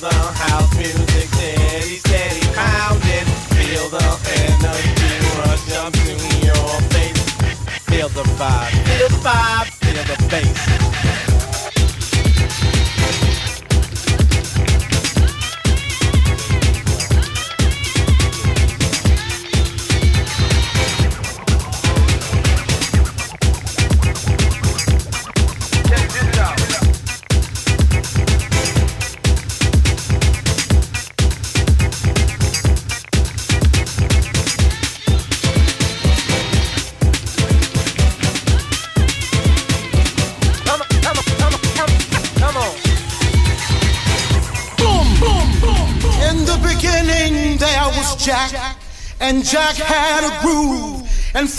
together.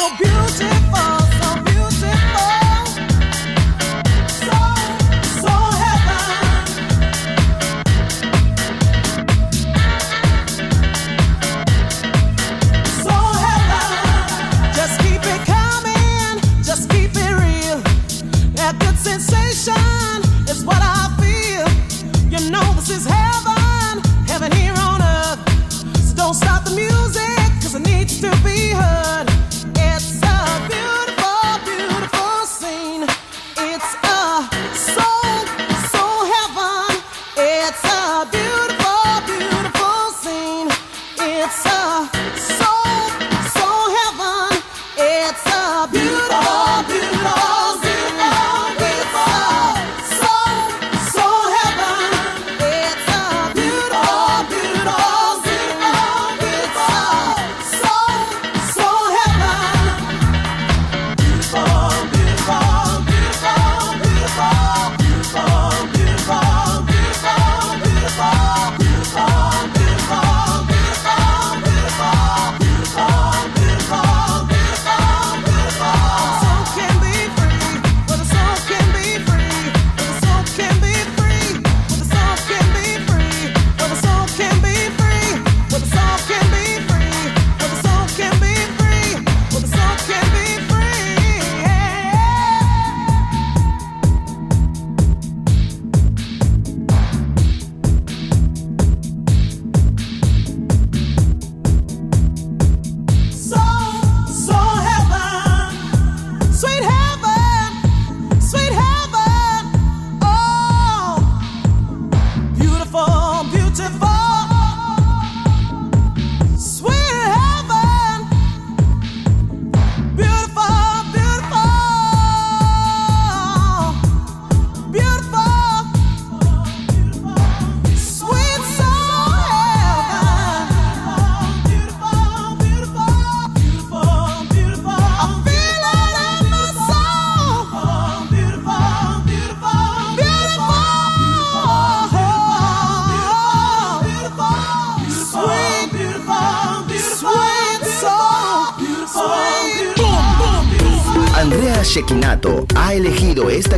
so beautiful.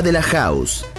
De la house.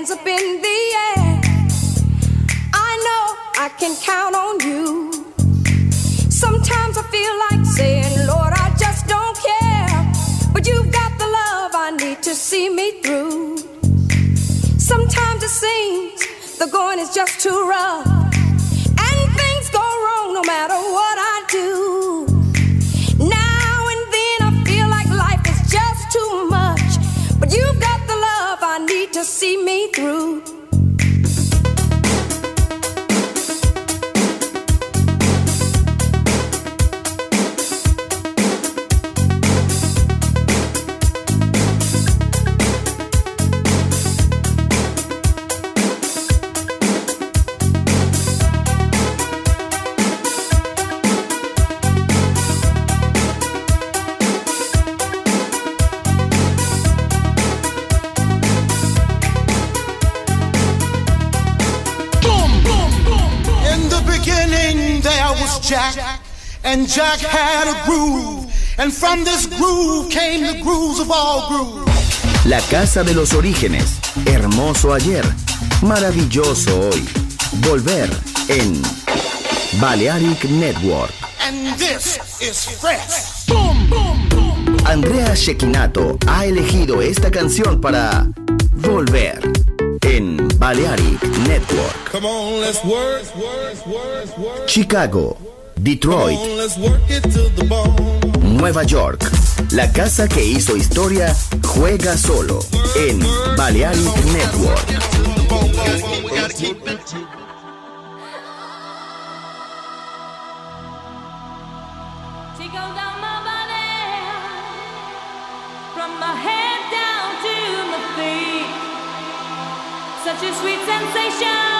Hands up in the air. I know I can count on you. Sometimes I feel like saying, Lord, I just don't care. But you've got the love I need to see me through. Sometimes it seems the going is just too rough. And things go wrong no matter what I do. To see me through. And Jack had a groove, and from this groove came the grooves of all grooves. La casa de los orígenes. Hermoso ayer. Maravilloso hoy. Volver en Balearic Network. And this is fresh. Boom, boom, boom. Andrea Shekinato ha elegido esta canción para Volver en Balearic Network. Come on, let's work, work, work, work. Chicago, Detroit. Nueva York. La casa que hizo historia juega solo en Balearic Network. Tickle down my body, from my head down to my feet. Such a sweet sensation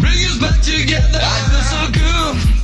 Bring us back together. I feel so cool.